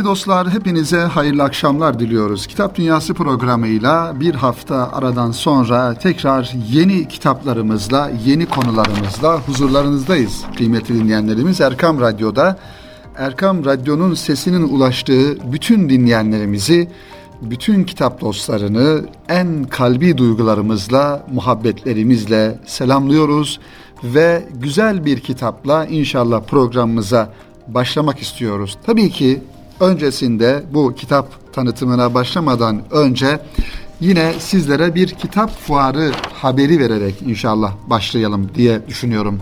Sevgili dostlar hepinize hayırlı akşamlar diliyoruz. Kitap Dünyası programıyla bir hafta aradan sonra tekrar yeni kitaplarımızla, yeni konularımızla huzurlarınızdayız. Kıymetli dinleyenlerimiz Erkam Radyo'da Erkam Radyo'nun sesinin ulaştığı bütün dinleyenlerimizi, bütün kitap dostlarını en kalbi duygularımızla, muhabbetlerimizle selamlıyoruz ve güzel bir kitapla inşallah programımıza başlamak istiyoruz. Tabii ki öncesinde bu kitap tanıtımına başlamadan önce yine sizlere bir kitap fuarı haberi vererek inşallah başlayalım diye düşünüyorum.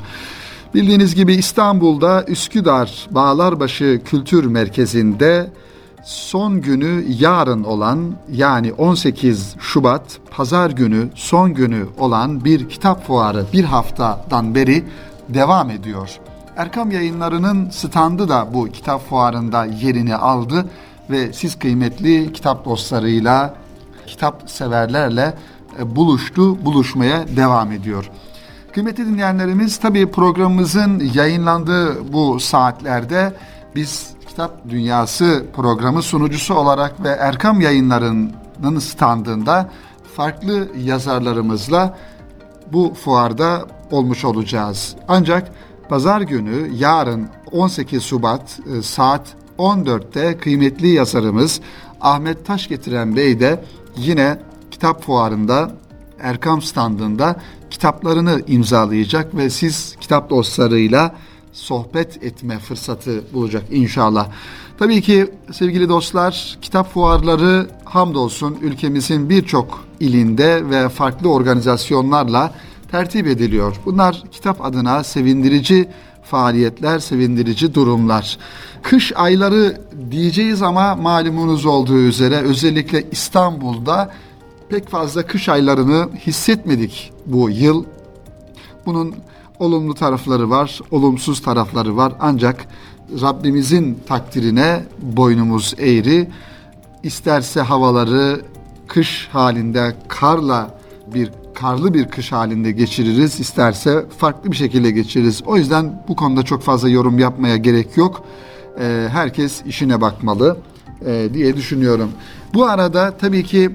Bildiğiniz gibi İstanbul'da Üsküdar Bağlarbaşı Kültür Merkezi'nde son günü yarın olan yani 18 Şubat pazar günü son günü olan bir kitap fuarı bir haftadan beri devam ediyor. Erkam Yayınları'nın standı da bu kitap fuarında yerini aldı ve siz kıymetli kitap dostlarıyla, kitap severlerle e, buluştu, buluşmaya devam ediyor. Kıymetli dinleyenlerimiz tabii programımızın yayınlandığı bu saatlerde biz Kitap Dünyası programı sunucusu olarak ve Erkam Yayınları'nın standında farklı yazarlarımızla bu fuarda olmuş olacağız. Ancak pazar günü yarın 18 Şubat e, saat 14'te kıymetli yazarımız Ahmet Taşgetiren Bey de yine kitap fuarında Erkam standında kitaplarını imzalayacak ve siz kitap dostlarıyla sohbet etme fırsatı bulacak inşallah. Tabii ki sevgili dostlar kitap fuarları hamdolsun ülkemizin birçok ilinde ve farklı organizasyonlarla tertip ediliyor. Bunlar kitap adına sevindirici faaliyetler, sevindirici durumlar. Kış ayları diyeceğiz ama malumunuz olduğu üzere özellikle İstanbul'da pek fazla kış aylarını hissetmedik bu yıl. Bunun olumlu tarafları var, olumsuz tarafları var. Ancak Rabbimizin takdirine boynumuz eğri. İsterse havaları kış halinde karla bir karlı bir kış halinde geçiririz. isterse farklı bir şekilde geçiririz. O yüzden bu konuda çok fazla yorum yapmaya gerek yok. Ee, herkes işine bakmalı e, diye düşünüyorum. Bu arada tabii ki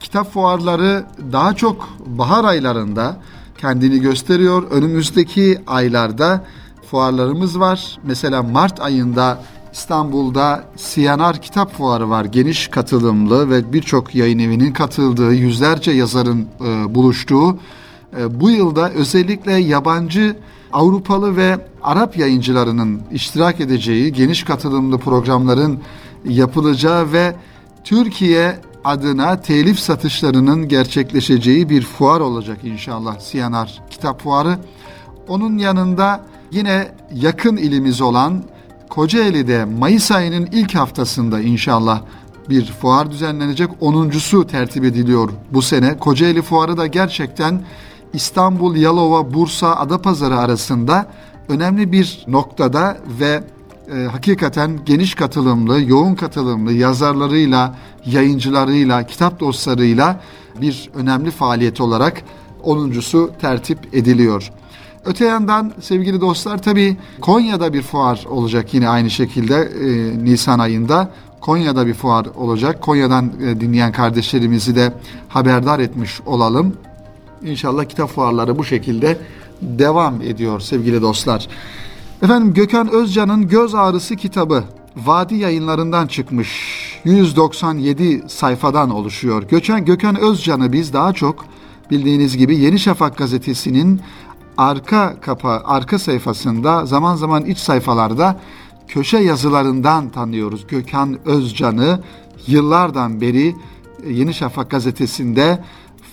kitap fuarları daha çok bahar aylarında kendini gösteriyor. Önümüzdeki aylarda fuarlarımız var. Mesela Mart ayında İstanbul'da Siyanar Kitap Fuarı var. Geniş katılımlı ve birçok yayın evinin katıldığı, yüzlerce yazarın e, buluştuğu. E, bu yılda özellikle yabancı, Avrupalı ve Arap yayıncılarının iştirak edeceği geniş katılımlı programların yapılacağı ve Türkiye adına telif satışlarının gerçekleşeceği bir fuar olacak inşallah Siyanar Kitap Fuarı. Onun yanında yine yakın ilimiz olan Kocaeli'de Mayıs ayının ilk haftasında inşallah bir fuar düzenlenecek. Onuncusu tertip ediliyor bu sene. Kocaeli Fuarı da gerçekten İstanbul, Yalova, Bursa, Adapazarı arasında önemli bir noktada ve e, hakikaten geniş katılımlı, yoğun katılımlı yazarlarıyla, yayıncılarıyla, kitap dostlarıyla bir önemli faaliyet olarak onuncusu tertip ediliyor. Öte yandan sevgili dostlar tabi Konya'da bir fuar olacak yine aynı şekilde e, Nisan ayında. Konya'da bir fuar olacak. Konya'dan e, dinleyen kardeşlerimizi de haberdar etmiş olalım. İnşallah kitap fuarları bu şekilde devam ediyor sevgili dostlar. Efendim Gökhan Özcan'ın Göz Ağrısı kitabı Vadi yayınlarından çıkmış. 197 sayfadan oluşuyor. Gökhan, Gökhan Özcan'ı biz daha çok bildiğiniz gibi Yeni Şafak gazetesinin arka kapa arka sayfasında zaman zaman iç sayfalarda köşe yazılarından tanıyoruz. Gökhan Özcan'ı yıllardan beri Yeni Şafak gazetesinde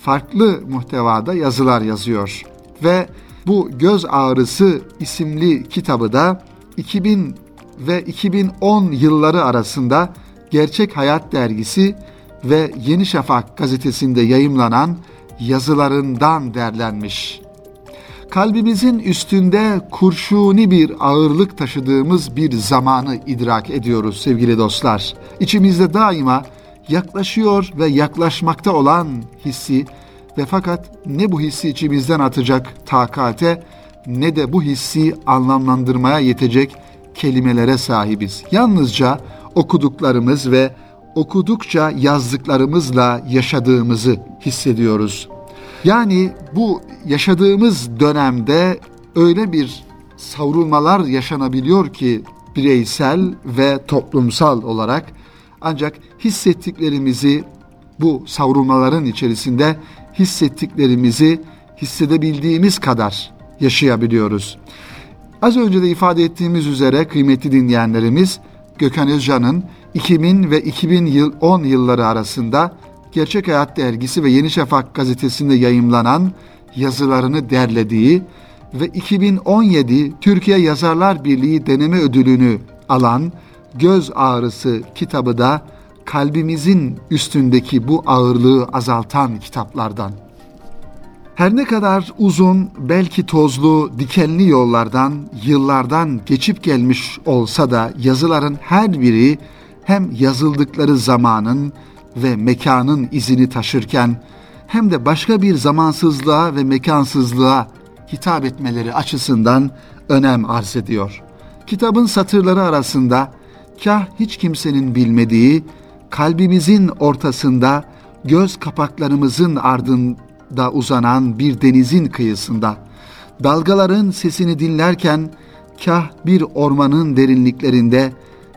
farklı muhtevada yazılar yazıyor. Ve bu Göz Ağrısı isimli kitabı da 2000 ve 2010 yılları arasında Gerçek Hayat dergisi ve Yeni Şafak gazetesinde yayımlanan yazılarından derlenmiş. Kalbimizin üstünde kurşuni bir ağırlık taşıdığımız bir zamanı idrak ediyoruz sevgili dostlar. İçimizde daima yaklaşıyor ve yaklaşmakta olan hissi ve fakat ne bu hissi içimizden atacak takate ne de bu hissi anlamlandırmaya yetecek kelimelere sahibiz. Yalnızca okuduklarımız ve okudukça yazdıklarımızla yaşadığımızı hissediyoruz. Yani bu yaşadığımız dönemde öyle bir savrulmalar yaşanabiliyor ki bireysel ve toplumsal olarak ancak hissettiklerimizi bu savrulmaların içerisinde hissettiklerimizi hissedebildiğimiz kadar yaşayabiliyoruz. Az önce de ifade ettiğimiz üzere kıymetli dinleyenlerimiz Gökhan Özcan'ın 2000 ve 2010 yılları arasında Gerçek Hayat Dergisi ve Yeni Şafak gazetesinde yayımlanan yazılarını derlediği ve 2017 Türkiye Yazarlar Birliği deneme ödülünü alan Göz Ağrısı kitabı da kalbimizin üstündeki bu ağırlığı azaltan kitaplardan. Her ne kadar uzun, belki tozlu, dikenli yollardan, yıllardan geçip gelmiş olsa da yazıların her biri hem yazıldıkları zamanın ve mekanın izini taşırken hem de başka bir zamansızlığa ve mekansızlığa hitap etmeleri açısından önem arz ediyor. Kitabın satırları arasında kah hiç kimsenin bilmediği, kalbimizin ortasında, göz kapaklarımızın ardında uzanan bir denizin kıyısında, dalgaların sesini dinlerken kah bir ormanın derinliklerinde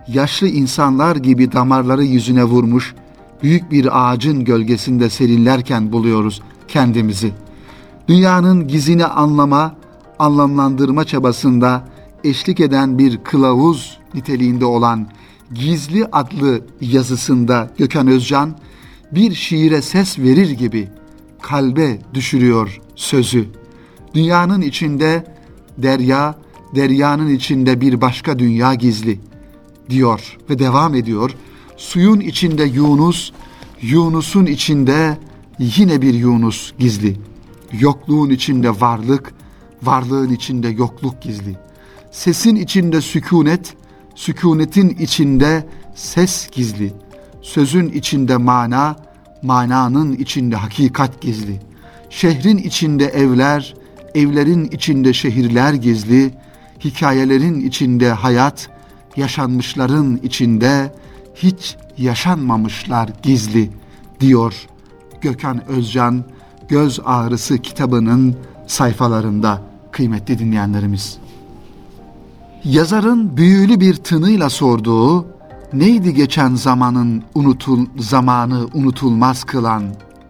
yaşlı insanlar gibi damarları yüzüne vurmuş büyük bir ağacın gölgesinde serinlerken buluyoruz kendimizi. Dünyanın gizini anlama, anlamlandırma çabasında eşlik eden bir kılavuz niteliğinde olan Gizli adlı yazısında Gökhan Özcan bir şiire ses verir gibi kalbe düşürüyor sözü. Dünyanın içinde derya, deryanın içinde bir başka dünya gizli diyor ve devam ediyor. Suyun içinde Yunus, Yunus'un içinde yine bir Yunus gizli. Yokluğun içinde varlık, varlığın içinde yokluk gizli. Sesin içinde sükunet, sükunetin içinde ses gizli. Sözün içinde mana, mananın içinde hakikat gizli. Şehrin içinde evler, evlerin içinde şehirler gizli. Hikayelerin içinde hayat, yaşanmışların içinde hiç yaşanmamışlar gizli diyor Gökhan Özcan Göz Ağrısı kitabının sayfalarında kıymetli dinleyenlerimiz. Yazarın büyülü bir tınıyla sorduğu neydi geçen zamanın unutul zamanı unutulmaz kılan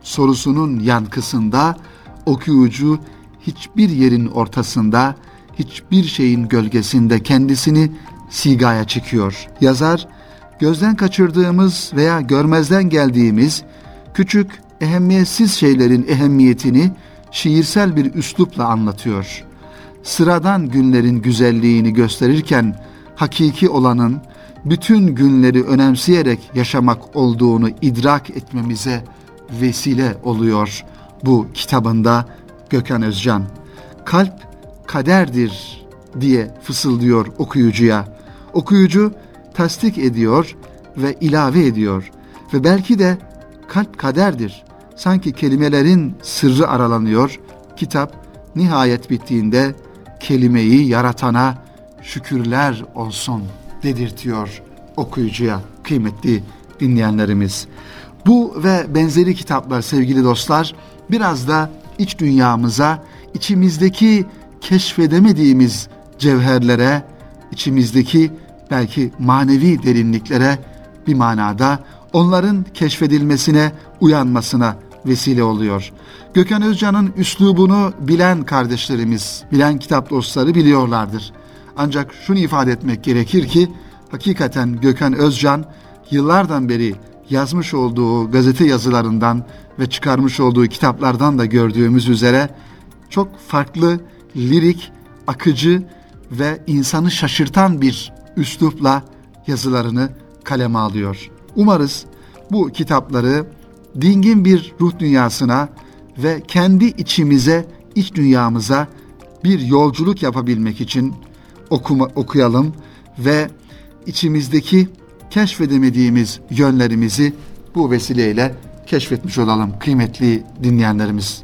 sorusunun yankısında okuyucu hiçbir yerin ortasında, hiçbir şeyin gölgesinde kendisini sigaya çıkıyor. Yazar gözden kaçırdığımız veya görmezden geldiğimiz küçük ehemmiyetsiz şeylerin ehemmiyetini şiirsel bir üslupla anlatıyor sıradan günlerin güzelliğini gösterirken hakiki olanın bütün günleri önemseyerek yaşamak olduğunu idrak etmemize vesile oluyor bu kitabında Gökhan Özcan. Kalp kaderdir diye fısıldıyor okuyucuya. Okuyucu tasdik ediyor ve ilave ediyor ve belki de kalp kaderdir. Sanki kelimelerin sırrı aralanıyor. Kitap nihayet bittiğinde kelimeyi yaratana şükürler olsun dedirtiyor okuyucuya kıymetli dinleyenlerimiz. Bu ve benzeri kitaplar sevgili dostlar biraz da iç dünyamıza, içimizdeki keşfedemediğimiz cevherlere, içimizdeki belki manevi derinliklere bir manada onların keşfedilmesine, uyanmasına vesile oluyor. Gökhan Özcan'ın üslubunu bilen kardeşlerimiz, bilen kitap dostları biliyorlardır. Ancak şunu ifade etmek gerekir ki hakikaten Gökhan Özcan yıllardan beri yazmış olduğu gazete yazılarından ve çıkarmış olduğu kitaplardan da gördüğümüz üzere çok farklı, lirik, akıcı ve insanı şaşırtan bir üslupla yazılarını kaleme alıyor. Umarız bu kitapları dingin bir ruh dünyasına ve kendi içimize, iç dünyamıza bir yolculuk yapabilmek için okuma, okuyalım ve içimizdeki keşfedemediğimiz yönlerimizi bu vesileyle keşfetmiş olalım kıymetli dinleyenlerimiz.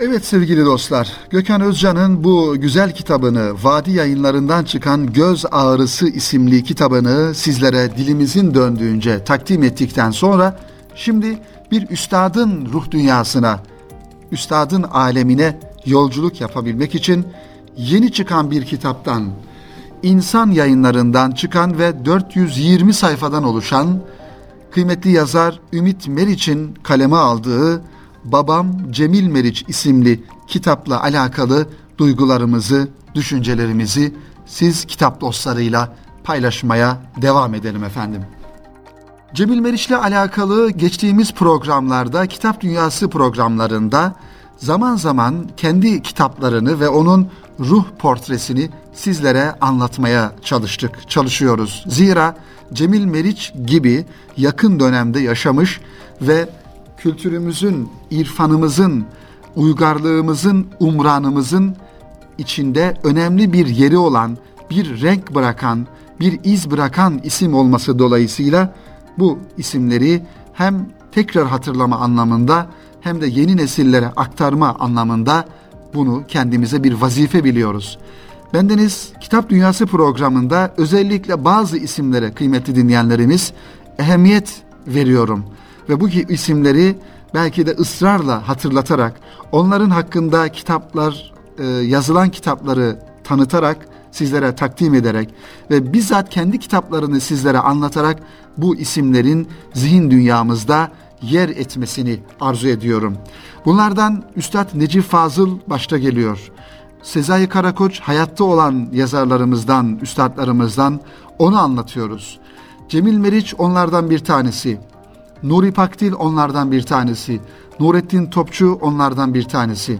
Evet sevgili dostlar, Gökhan Özcan'ın bu güzel kitabını, Vadi yayınlarından çıkan Göz Ağrısı isimli kitabını sizlere dilimizin döndüğünce takdim ettikten sonra şimdi bir üstadın ruh dünyasına, üstadın alemine yolculuk yapabilmek için yeni çıkan bir kitaptan, insan yayınlarından çıkan ve 420 sayfadan oluşan kıymetli yazar Ümit Meriç'in kaleme aldığı Babam Cemil Meriç isimli kitapla alakalı duygularımızı, düşüncelerimizi siz kitap dostlarıyla paylaşmaya devam edelim efendim. Cemil Meriç'le alakalı geçtiğimiz programlarda Kitap Dünyası programlarında zaman zaman kendi kitaplarını ve onun ruh portresini sizlere anlatmaya çalıştık, çalışıyoruz. Zira Cemil Meriç gibi yakın dönemde yaşamış ve kültürümüzün, irfanımızın, uygarlığımızın, umranımızın içinde önemli bir yeri olan, bir renk bırakan, bir iz bırakan isim olması dolayısıyla bu isimleri hem tekrar hatırlama anlamında hem de yeni nesillere aktarma anlamında bunu kendimize bir vazife biliyoruz. Bendeniz Kitap Dünyası programında özellikle bazı isimlere kıymetli dinleyenlerimiz ehemmiyet veriyorum ve bu isimleri belki de ısrarla hatırlatarak onların hakkında kitaplar e, yazılan kitapları tanıtarak sizlere takdim ederek ve bizzat kendi kitaplarını sizlere anlatarak bu isimlerin zihin dünyamızda yer etmesini arzu ediyorum. Bunlardan Üstad Necip Fazıl başta geliyor. Sezai Karakoç hayatta olan yazarlarımızdan, üstadlarımızdan onu anlatıyoruz. Cemil Meriç onlardan bir tanesi. Nuri Pakdil onlardan bir tanesi. Nurettin Topçu onlardan bir tanesi.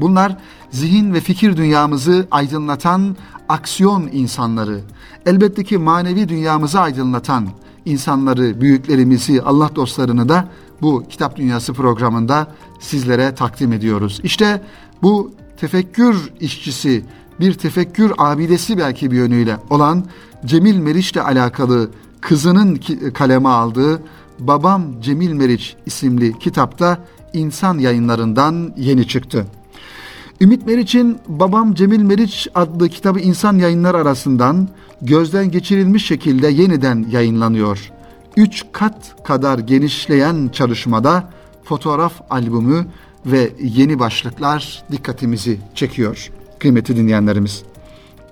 Bunlar zihin ve fikir dünyamızı aydınlatan aksiyon insanları. Elbette ki manevi dünyamızı aydınlatan insanları, büyüklerimizi, Allah dostlarını da bu Kitap Dünyası programında sizlere takdim ediyoruz. İşte bu tefekkür işçisi, bir tefekkür abidesi belki bir yönüyle olan Cemil Meriç ile alakalı kızının kaleme aldığı Babam Cemil Meriç isimli kitapta insan yayınlarından yeni çıktı. Ümit Meriç'in Babam Cemil Meriç adlı kitabı insan yayınlar arasından gözden geçirilmiş şekilde yeniden yayınlanıyor. Üç kat kadar genişleyen çalışmada fotoğraf albümü ve yeni başlıklar dikkatimizi çekiyor kıymeti dinleyenlerimiz.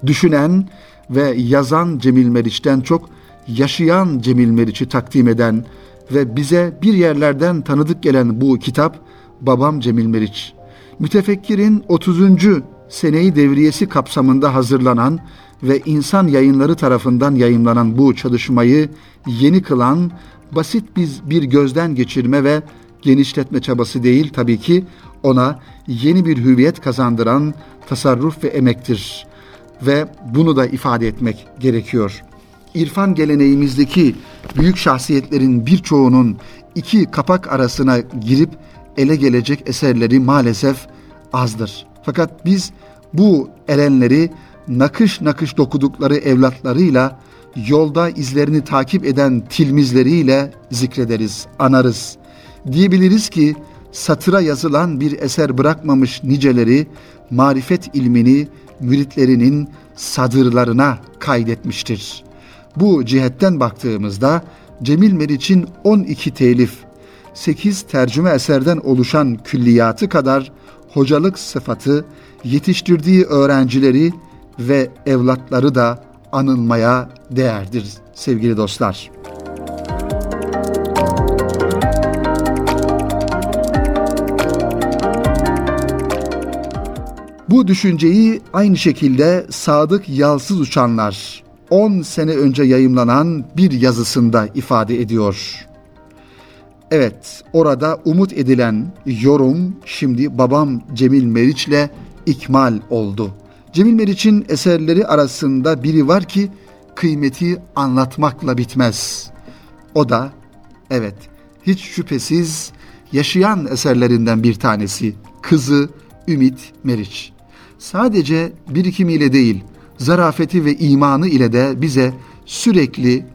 Düşünen ve yazan Cemil Meriç'ten çok yaşayan Cemil Meriç'i takdim eden ve bize bir yerlerden tanıdık gelen bu kitap Babam Cemil Meriç. Mütefekkirin 30. seneyi devriyesi kapsamında hazırlanan ve insan yayınları tarafından yayınlanan bu çalışmayı yeni kılan basit biz bir gözden geçirme ve genişletme çabası değil tabii ki ona yeni bir hüviyet kazandıran tasarruf ve emektir ve bunu da ifade etmek gerekiyor. İrfan geleneğimizdeki büyük şahsiyetlerin birçoğunun iki kapak arasına girip ele gelecek eserleri maalesef azdır. Fakat biz bu erenleri nakış nakış dokudukları evlatlarıyla, yolda izlerini takip eden tilmizleriyle zikrederiz, anarız. Diyebiliriz ki satıra yazılan bir eser bırakmamış niceleri marifet ilmini müritlerinin sadırlarına kaydetmiştir. Bu cihetten baktığımızda Cemil Meriç'in 12 telif, 8 tercüme eserden oluşan külliyatı kadar hocalık sıfatı, yetiştirdiği öğrencileri ve evlatları da anılmaya değerdir sevgili dostlar. Bu düşünceyi aynı şekilde Sadık Yalsız Uçanlar 10 sene önce yayımlanan bir yazısında ifade ediyor. Evet, orada umut edilen yorum şimdi babam Cemil Meriç'le ikmal oldu. Cemil Meriç'in eserleri arasında biri var ki kıymeti anlatmakla bitmez. O da evet hiç şüphesiz yaşayan eserlerinden bir tanesi Kızı Ümit Meriç. Sadece birikimiyle değil, zarafeti ve imanı ile de bize sürekli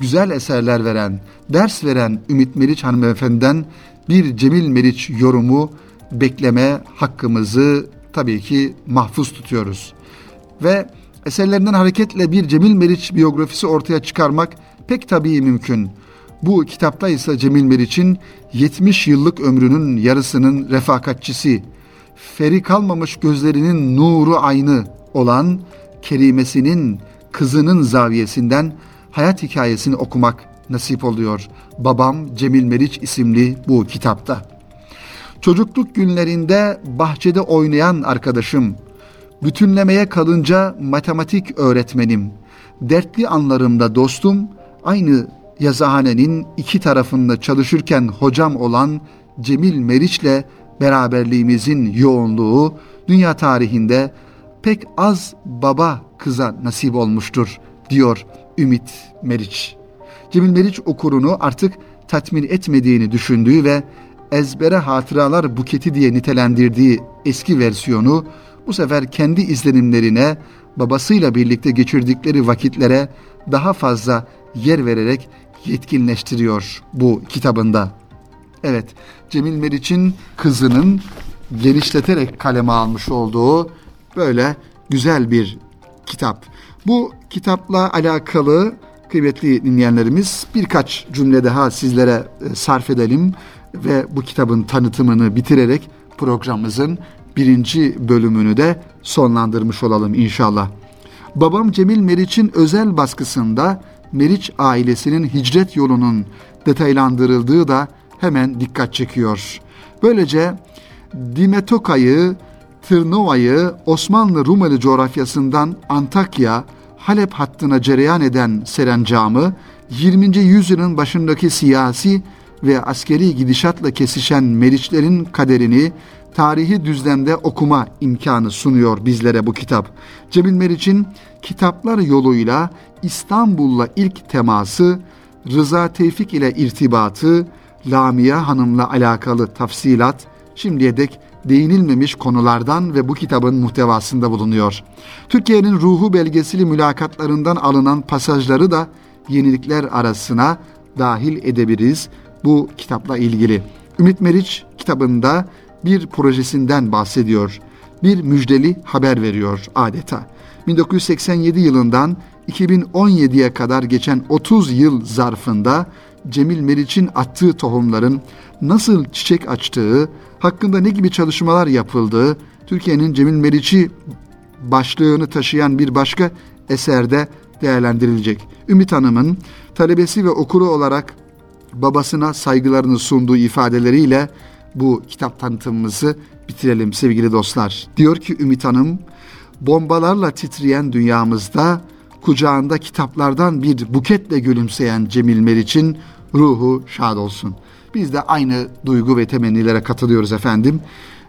güzel eserler veren, ders veren Ümit Meriç hanımefendiden bir Cemil Meriç yorumu bekleme hakkımızı tabii ki mahfuz tutuyoruz. Ve eserlerinden hareketle bir Cemil Meriç biyografisi ortaya çıkarmak pek tabii mümkün. Bu kitapta ise Cemil Meriç'in 70 yıllık ömrünün yarısının refakatçisi, feri kalmamış gözlerinin nuru aynı olan kerimesinin kızının zaviyesinden hayat hikayesini okumak nasip oluyor. Babam Cemil Meriç isimli bu kitapta. Çocukluk günlerinde bahçede oynayan arkadaşım, bütünlemeye kalınca matematik öğretmenim, dertli anlarımda dostum, aynı yazıhanenin iki tarafında çalışırken hocam olan Cemil Meriç'le beraberliğimizin yoğunluğu dünya tarihinde pek az baba kıza nasip olmuştur diyor Ümit Meriç. Cemil Meriç okurunu artık tatmin etmediğini düşündüğü ve ezbere hatıralar buketi diye nitelendirdiği eski versiyonu bu sefer kendi izlenimlerine, babasıyla birlikte geçirdikleri vakitlere daha fazla yer vererek yetkinleştiriyor bu kitabında. Evet, Cemil Meriç'in kızının genişleterek kaleme almış olduğu böyle güzel bir kitap. Bu kitapla alakalı kıymetli dinleyenlerimiz birkaç cümle daha sizlere e, sarf edelim ve bu kitabın tanıtımını bitirerek programımızın birinci bölümünü de sonlandırmış olalım inşallah. Babam Cemil Meriç'in özel baskısında Meriç ailesinin hicret yolunun detaylandırıldığı da hemen dikkat çekiyor. Böylece Dimetoka'yı, Tırnova'yı Osmanlı Rumeli coğrafyasından Antakya, Halep hattına cereyan eden serencamı 20. yüzyılın başındaki siyasi ve askeri gidişatla kesişen Meriçlerin kaderini tarihi düzlemde okuma imkanı sunuyor bizlere bu kitap. Cemil Meriç'in kitaplar yoluyla İstanbul'la ilk teması, Rıza Tevfik ile irtibatı, Lamia Hanım'la alakalı tafsilat şimdiye dek değinilmemiş konulardan ve bu kitabın muhtevasında bulunuyor. Türkiye'nin ruhu belgeseli mülakatlarından alınan pasajları da yenilikler arasına dahil edebiliriz bu kitapla ilgili. Ümit Meriç kitabında bir projesinden bahsediyor. Bir müjdeli haber veriyor adeta. 1987 yılından 2017'ye kadar geçen 30 yıl zarfında Cemil Meriç'in attığı tohumların nasıl çiçek açtığı, hakkında ne gibi çalışmalar yapıldığı, Türkiye'nin Cemil Meriç'i başlığını taşıyan bir başka eserde değerlendirilecek. Ümit Hanım'ın talebesi ve okuru olarak babasına saygılarını sunduğu ifadeleriyle bu kitap tanıtımımızı bitirelim sevgili dostlar. Diyor ki Ümit Hanım, bombalarla titreyen dünyamızda kucağında kitaplardan bir buketle gülümseyen Cemil Meriç'in ruhu şad olsun. Biz de aynı duygu ve temennilere katılıyoruz efendim.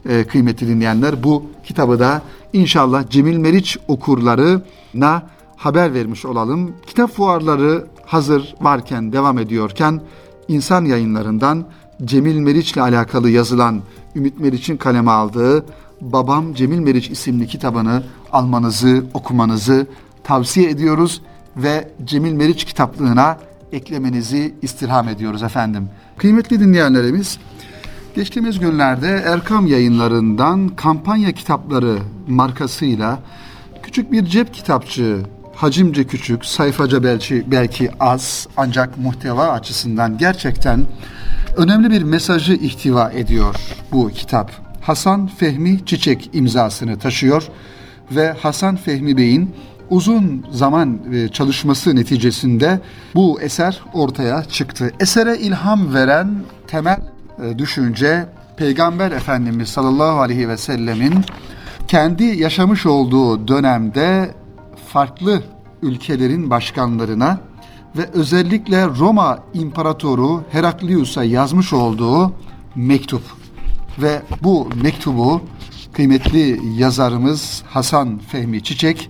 Ee, kıymetli dinleyenler bu kitabı da inşallah Cemil Meriç okurlarına haber vermiş olalım. Kitap fuarları hazır varken, devam ediyorken insan yayınlarından Cemil Meriç ile alakalı yazılan Ümit Meriç'in kaleme aldığı Babam Cemil Meriç isimli kitabını almanızı, okumanızı tavsiye ediyoruz ve Cemil Meriç kitaplığına eklemenizi istirham ediyoruz efendim. Kıymetli dinleyenlerimiz, geçtiğimiz günlerde Erkam yayınlarından kampanya kitapları markasıyla küçük bir cep kitapçığı hacimce küçük, sayfaca belki, belki az ancak muhteva açısından gerçekten önemli bir mesajı ihtiva ediyor bu kitap. Hasan Fehmi Çiçek imzasını taşıyor ve Hasan Fehmi Bey'in uzun zaman e, çalışması neticesinde bu eser ortaya çıktı. Esere ilham veren temel e, düşünce Peygamber Efendimiz sallallahu aleyhi ve sellemin kendi yaşamış olduğu dönemde farklı ülkelerin başkanlarına ve özellikle Roma İmparatoru Heraklius'a yazmış olduğu mektup. Ve bu mektubu kıymetli yazarımız Hasan Fehmi Çiçek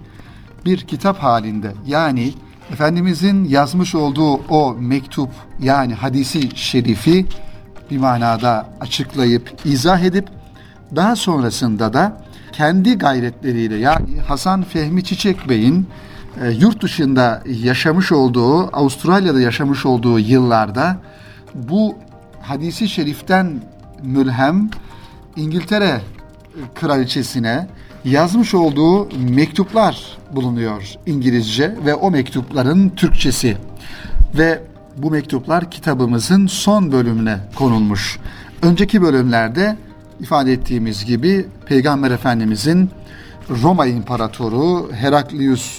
bir kitap halinde. Yani Efendimizin yazmış olduğu o mektup yani hadisi şerifi bir manada açıklayıp izah edip daha sonrasında da kendi gayretleriyle yani Hasan Fehmi Çiçek Bey'in e, yurt dışında yaşamış olduğu, Avustralya'da yaşamış olduğu yıllarda bu hadisi şeriften mülhem İngiltere kraliçesine yazmış olduğu mektuplar bulunuyor İngilizce ve o mektupların Türkçesi. Ve bu mektuplar kitabımızın son bölümüne konulmuş. Önceki bölümlerde ifade ettiğimiz gibi Peygamber Efendimizin Roma İmparatoru Heraklius'a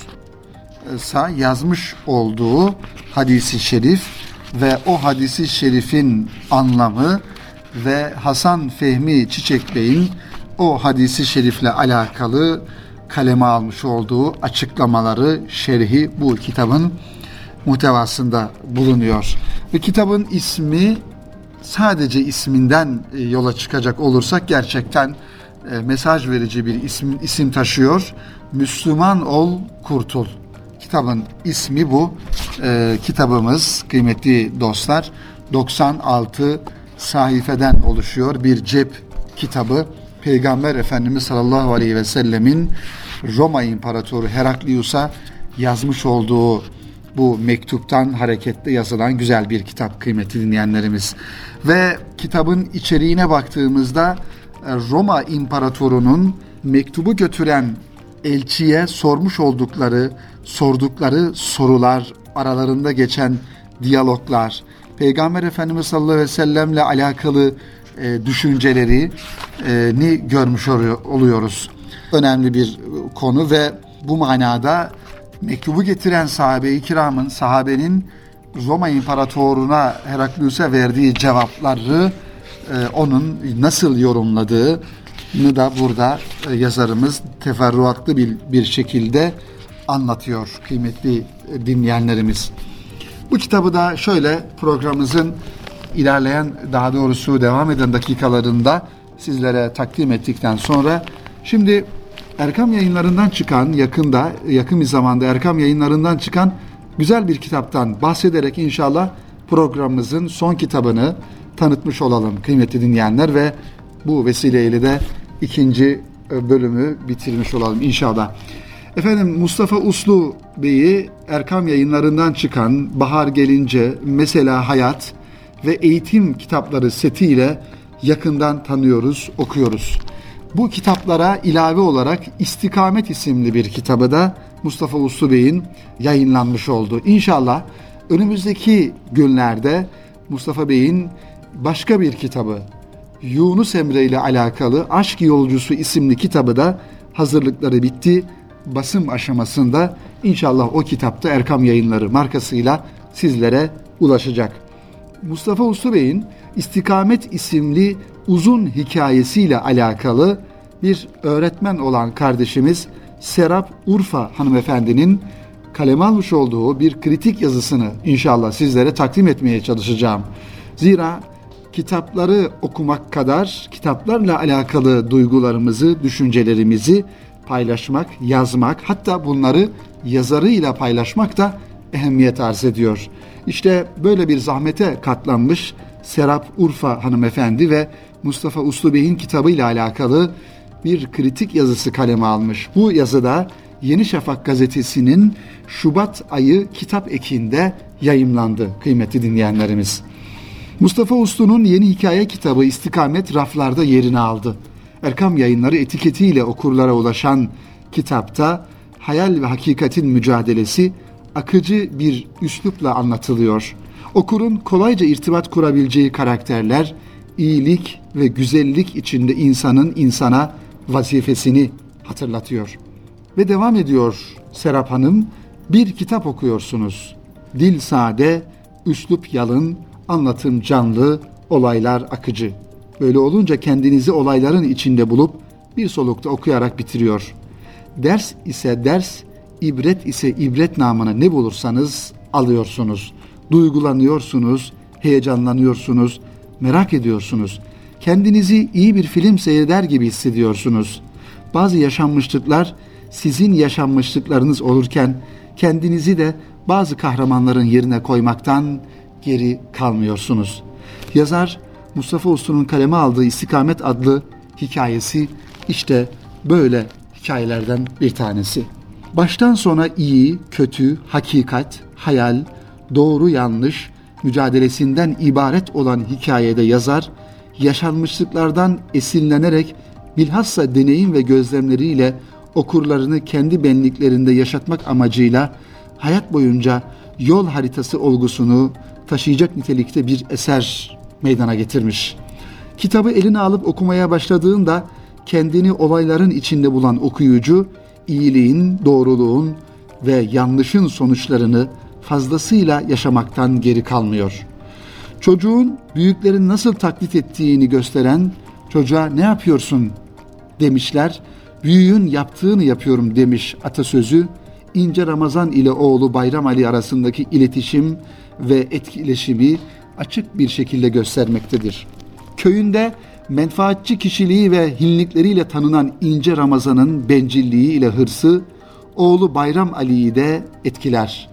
yazmış olduğu hadisi şerif ve o hadisi şerifin anlamı ve Hasan Fehmi Çiçek Bey'in o hadisi şerifle alakalı kaleme almış olduğu açıklamaları, şerhi bu kitabın muhtevasında bulunuyor. Ve kitabın ismi sadece isminden e, yola çıkacak olursak gerçekten e, mesaj verici bir isim, isim taşıyor. Müslüman ol, kurtul. Kitabın ismi bu. E, kitabımız kıymetli dostlar 96 sayfeden oluşuyor bir cep kitabı. Peygamber Efendimiz sallallahu aleyhi ve sellemin Roma İmparatoru Heraklius'a yazmış olduğu bu mektuptan hareketle yazılan güzel bir kitap kıymetli dinleyenlerimiz. Ve kitabın içeriğine baktığımızda e, Roma İmparatoru'nun mektubu götüren elçiye sormuş oldukları, sordukları sorular, aralarında geçen diyaloglar, Peygamber Efendimiz sallallahu aleyhi ve sellemle alakalı e, düşünceleri e, ni görmüş oluyoruz. Önemli bir konu ve bu manada mektubu getiren sahabe-i kiramın, sahabenin Roma İmparatoruna Heraklius'a verdiği cevapları e, onun nasıl yorumladığını da burada e, yazarımız teferruatlı bir, bir şekilde anlatıyor kıymetli dinleyenlerimiz. Bu kitabı da şöyle programımızın ilerleyen daha doğrusu devam eden dakikalarında sizlere takdim ettikten sonra şimdi Erkam yayınlarından çıkan yakında yakın bir zamanda Erkam yayınlarından çıkan güzel bir kitaptan bahsederek inşallah programımızın son kitabını tanıtmış olalım kıymetli dinleyenler ve bu vesileyle de ikinci bölümü bitirmiş olalım inşallah. Efendim Mustafa Uslu Bey'i Erkam yayınlarından çıkan Bahar Gelince, Mesela Hayat ve Eğitim kitapları setiyle yakından tanıyoruz, okuyoruz. Bu kitaplara ilave olarak İstikamet isimli bir kitabı da Mustafa Uslu Bey'in yayınlanmış oldu. İnşallah önümüzdeki günlerde Mustafa Bey'in başka bir kitabı Yunus Emre ile alakalı Aşk Yolcusu isimli kitabı da hazırlıkları bitti. Basım aşamasında inşallah o kitapta Erkam Yayınları markasıyla sizlere ulaşacak. Mustafa Uslu Bey'in İstikamet isimli uzun hikayesiyle alakalı bir öğretmen olan kardeşimiz Serap Urfa hanımefendinin kaleme almış olduğu bir kritik yazısını inşallah sizlere takdim etmeye çalışacağım. Zira kitapları okumak kadar kitaplarla alakalı duygularımızı, düşüncelerimizi paylaşmak, yazmak, hatta bunları yazarıyla paylaşmak da ehemmiyet arz ediyor. İşte böyle bir zahmete katlanmış Serap Urfa hanımefendi ve Mustafa Uslu Bey'in kitabıyla alakalı bir kritik yazısı kaleme almış. Bu yazıda Yeni Şafak gazetesinin Şubat ayı kitap ekinde yayımlandı kıymetli dinleyenlerimiz. Mustafa Uslu'nun yeni hikaye kitabı İstikamet raflarda yerini aldı. Erkam Yayınları etiketiyle okurlara ulaşan kitapta hayal ve hakikatin mücadelesi akıcı bir üslupla anlatılıyor. Okurun kolayca irtibat kurabileceği karakterler, iyilik ve güzellik içinde insanın insana vazifesini hatırlatıyor. Ve devam ediyor Serap Hanım, bir kitap okuyorsunuz. Dil sade, üslup yalın, anlatım canlı, olaylar akıcı. Böyle olunca kendinizi olayların içinde bulup bir solukta okuyarak bitiriyor. Ders ise ders, ibret ise ibret namına ne bulursanız alıyorsunuz. Duygulanıyorsunuz, heyecanlanıyorsunuz, merak ediyorsunuz. Kendinizi iyi bir film seyreder gibi hissediyorsunuz. Bazı yaşanmışlıklar sizin yaşanmışlıklarınız olurken kendinizi de bazı kahramanların yerine koymaktan geri kalmıyorsunuz. Yazar Mustafa Uslu'nun kaleme aldığı İstikamet adlı hikayesi işte böyle hikayelerden bir tanesi. Baştan sona iyi, kötü, hakikat, hayal, doğru yanlış mücadelesinden ibaret olan hikayede yazar yaşanmışlıklardan esinlenerek bilhassa deneyim ve gözlemleriyle okurlarını kendi benliklerinde yaşatmak amacıyla hayat boyunca yol haritası olgusunu taşıyacak nitelikte bir eser meydana getirmiş. Kitabı eline alıp okumaya başladığında kendini olayların içinde bulan okuyucu iyiliğin, doğruluğun ve yanlışın sonuçlarını fazlasıyla yaşamaktan geri kalmıyor. Çocuğun büyüklerin nasıl taklit ettiğini gösteren çocuğa ne yapıyorsun demişler. Büyüğün yaptığını yapıyorum demiş atasözü. İnce Ramazan ile oğlu Bayram Ali arasındaki iletişim ve etkileşimi açık bir şekilde göstermektedir. Köyünde menfaatçi kişiliği ve hinlikleriyle tanınan İnce Ramazan'ın bencilliği ile hırsı oğlu Bayram Ali'yi de etkiler.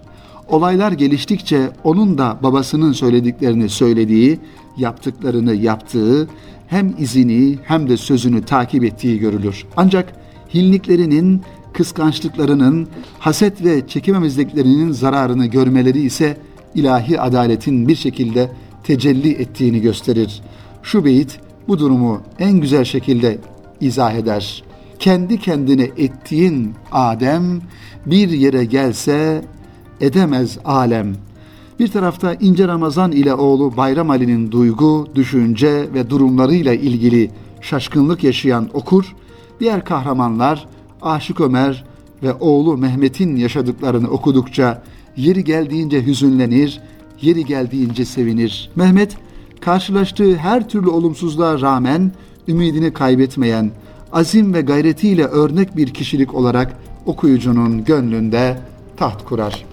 Olaylar geliştikçe onun da babasının söylediklerini söylediği, yaptıklarını yaptığı, hem izini hem de sözünü takip ettiği görülür. Ancak hinliklerinin, kıskançlıklarının, haset ve çekememezliklerinin zararını görmeleri ise ilahi adaletin bir şekilde tecelli ettiğini gösterir. Şu beyit bu durumu en güzel şekilde izah eder. Kendi kendine ettiğin Adem bir yere gelse edemez alem. Bir tarafta İnce Ramazan ile oğlu Bayram Ali'nin duygu, düşünce ve durumlarıyla ilgili şaşkınlık yaşayan okur, diğer kahramanlar Aşık Ömer ve oğlu Mehmet'in yaşadıklarını okudukça yeri geldiğince hüzünlenir, yeri geldiğince sevinir. Mehmet karşılaştığı her türlü olumsuzluğa rağmen ümidini kaybetmeyen, azim ve gayretiyle örnek bir kişilik olarak okuyucunun gönlünde taht kurar.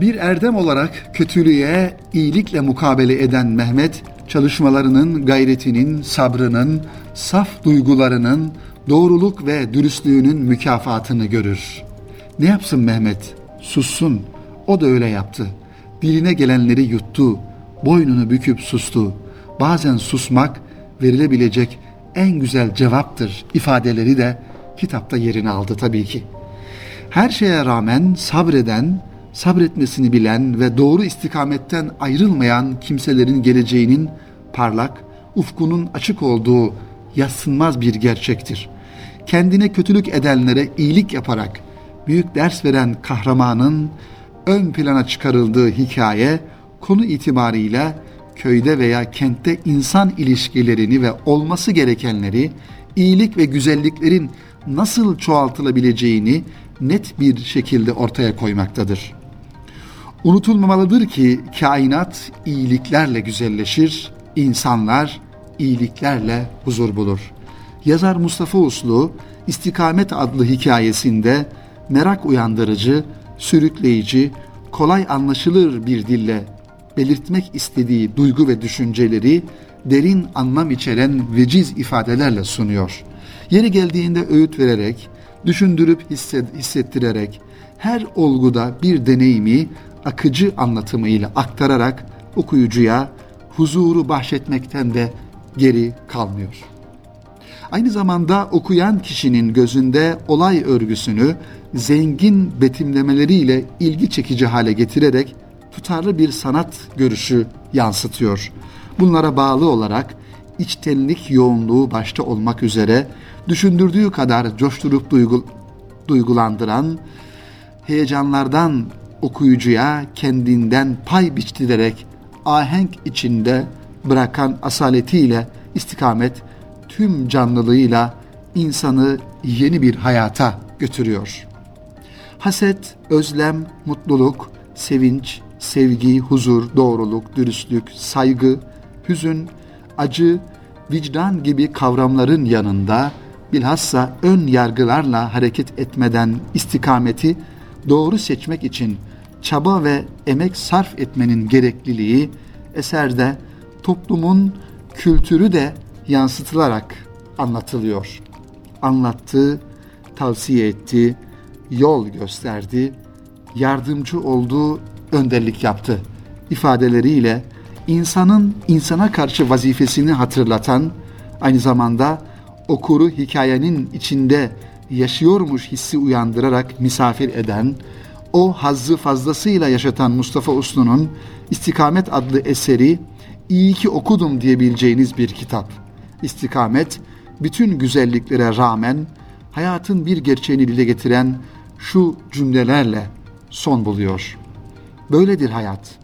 Bir erdem olarak kötülüğe iyilikle mukabele eden Mehmet, çalışmalarının, gayretinin, sabrının, saf duygularının, doğruluk ve dürüstlüğünün mükafatını görür. Ne yapsın Mehmet? Sussun. O da öyle yaptı. Diline gelenleri yuttu. Boynunu büküp sustu. Bazen susmak verilebilecek en güzel cevaptır ifadeleri de kitapta yerini aldı tabii ki. Her şeye rağmen sabreden, sabretmesini bilen ve doğru istikametten ayrılmayan kimselerin geleceğinin parlak, ufkunun açık olduğu yatsınmaz bir gerçektir. Kendine kötülük edenlere iyilik yaparak büyük ders veren kahramanın ön plana çıkarıldığı hikaye konu itibarıyla köyde veya kentte insan ilişkilerini ve olması gerekenleri, iyilik ve güzelliklerin nasıl çoğaltılabileceğini net bir şekilde ortaya koymaktadır. Unutulmamalıdır ki kainat iyiliklerle güzelleşir, insanlar iyiliklerle huzur bulur. Yazar Mustafa Uslu İstikamet adlı hikayesinde merak uyandırıcı, sürükleyici, kolay anlaşılır bir dille belirtmek istediği duygu ve düşünceleri derin anlam içeren veciz ifadelerle sunuyor. Yeri geldiğinde öğüt vererek, düşündürüp hissettirerek, her olguda bir deneyimi akıcı anlatımıyla aktararak okuyucuya huzuru bahşetmekten de geri kalmıyor. Aynı zamanda okuyan kişinin gözünde olay örgüsünü zengin betimlemeleriyle ilgi çekici hale getirerek tutarlı bir sanat görüşü yansıtıyor. Bunlara bağlı olarak içtenlik yoğunluğu başta olmak üzere düşündürdüğü kadar coşturup duygu, duygulandıran, heyecanlardan okuyucuya kendinden pay biçtirerek ahenk içinde bırakan asaletiyle istikamet tüm canlılığıyla insanı yeni bir hayata götürüyor. Haset, özlem, mutluluk, sevinç, sevgi, huzur, doğruluk, dürüstlük, saygı, hüzün, acı, vicdan gibi kavramların yanında bilhassa ön yargılarla hareket etmeden istikameti doğru seçmek için çaba ve emek sarf etmenin gerekliliği eserde toplumun kültürü de yansıtılarak anlatılıyor. Anlattı, tavsiye etti, yol gösterdi, yardımcı olduğu önderlik yaptı ifadeleriyle insanın insana karşı vazifesini hatırlatan, aynı zamanda okuru hikayenin içinde yaşıyormuş hissi uyandırarak misafir eden, o hazzı fazlasıyla yaşatan Mustafa Uslu'nun İstikamet adlı eseri iyi ki okudum diyebileceğiniz bir kitap. İstikamet, bütün güzelliklere rağmen hayatın bir gerçeğini dile getiren şu cümlelerle son buluyor. Böyledir hayat.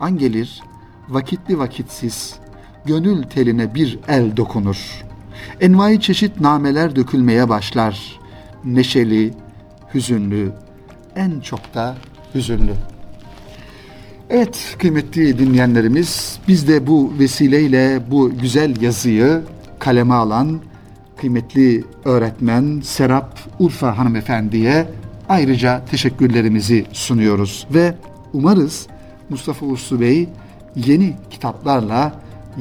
An gelir, vakitli vakitsiz, gönül teline bir el dokunur. Envai çeşit nameler dökülmeye başlar. Neşeli, hüzünlü, en çok da hüzünlü. Evet kıymetli dinleyenlerimiz biz de bu vesileyle bu güzel yazıyı kaleme alan kıymetli öğretmen Serap Urfa hanımefendiye ayrıca teşekkürlerimizi sunuyoruz ve umarız Mustafa Uslu Bey yeni kitaplarla,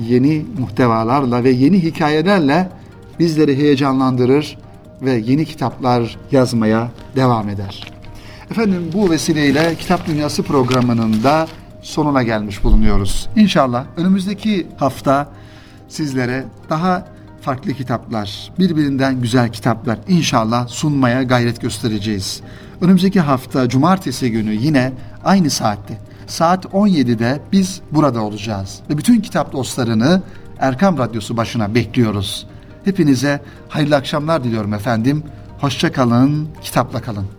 yeni muhtevalarla ve yeni hikayelerle bizleri heyecanlandırır ve yeni kitaplar yazmaya devam eder. Efendim bu vesileyle Kitap Dünyası programının da sonuna gelmiş bulunuyoruz. İnşallah önümüzdeki hafta sizlere daha farklı kitaplar, birbirinden güzel kitaplar inşallah sunmaya gayret göstereceğiz. Önümüzdeki hafta cumartesi günü yine aynı saatte saat 17'de biz burada olacağız. Ve bütün kitap dostlarını Erkam Radyosu başına bekliyoruz. Hepinize hayırlı akşamlar diliyorum efendim. Hoşça kalın, kitapla kalın.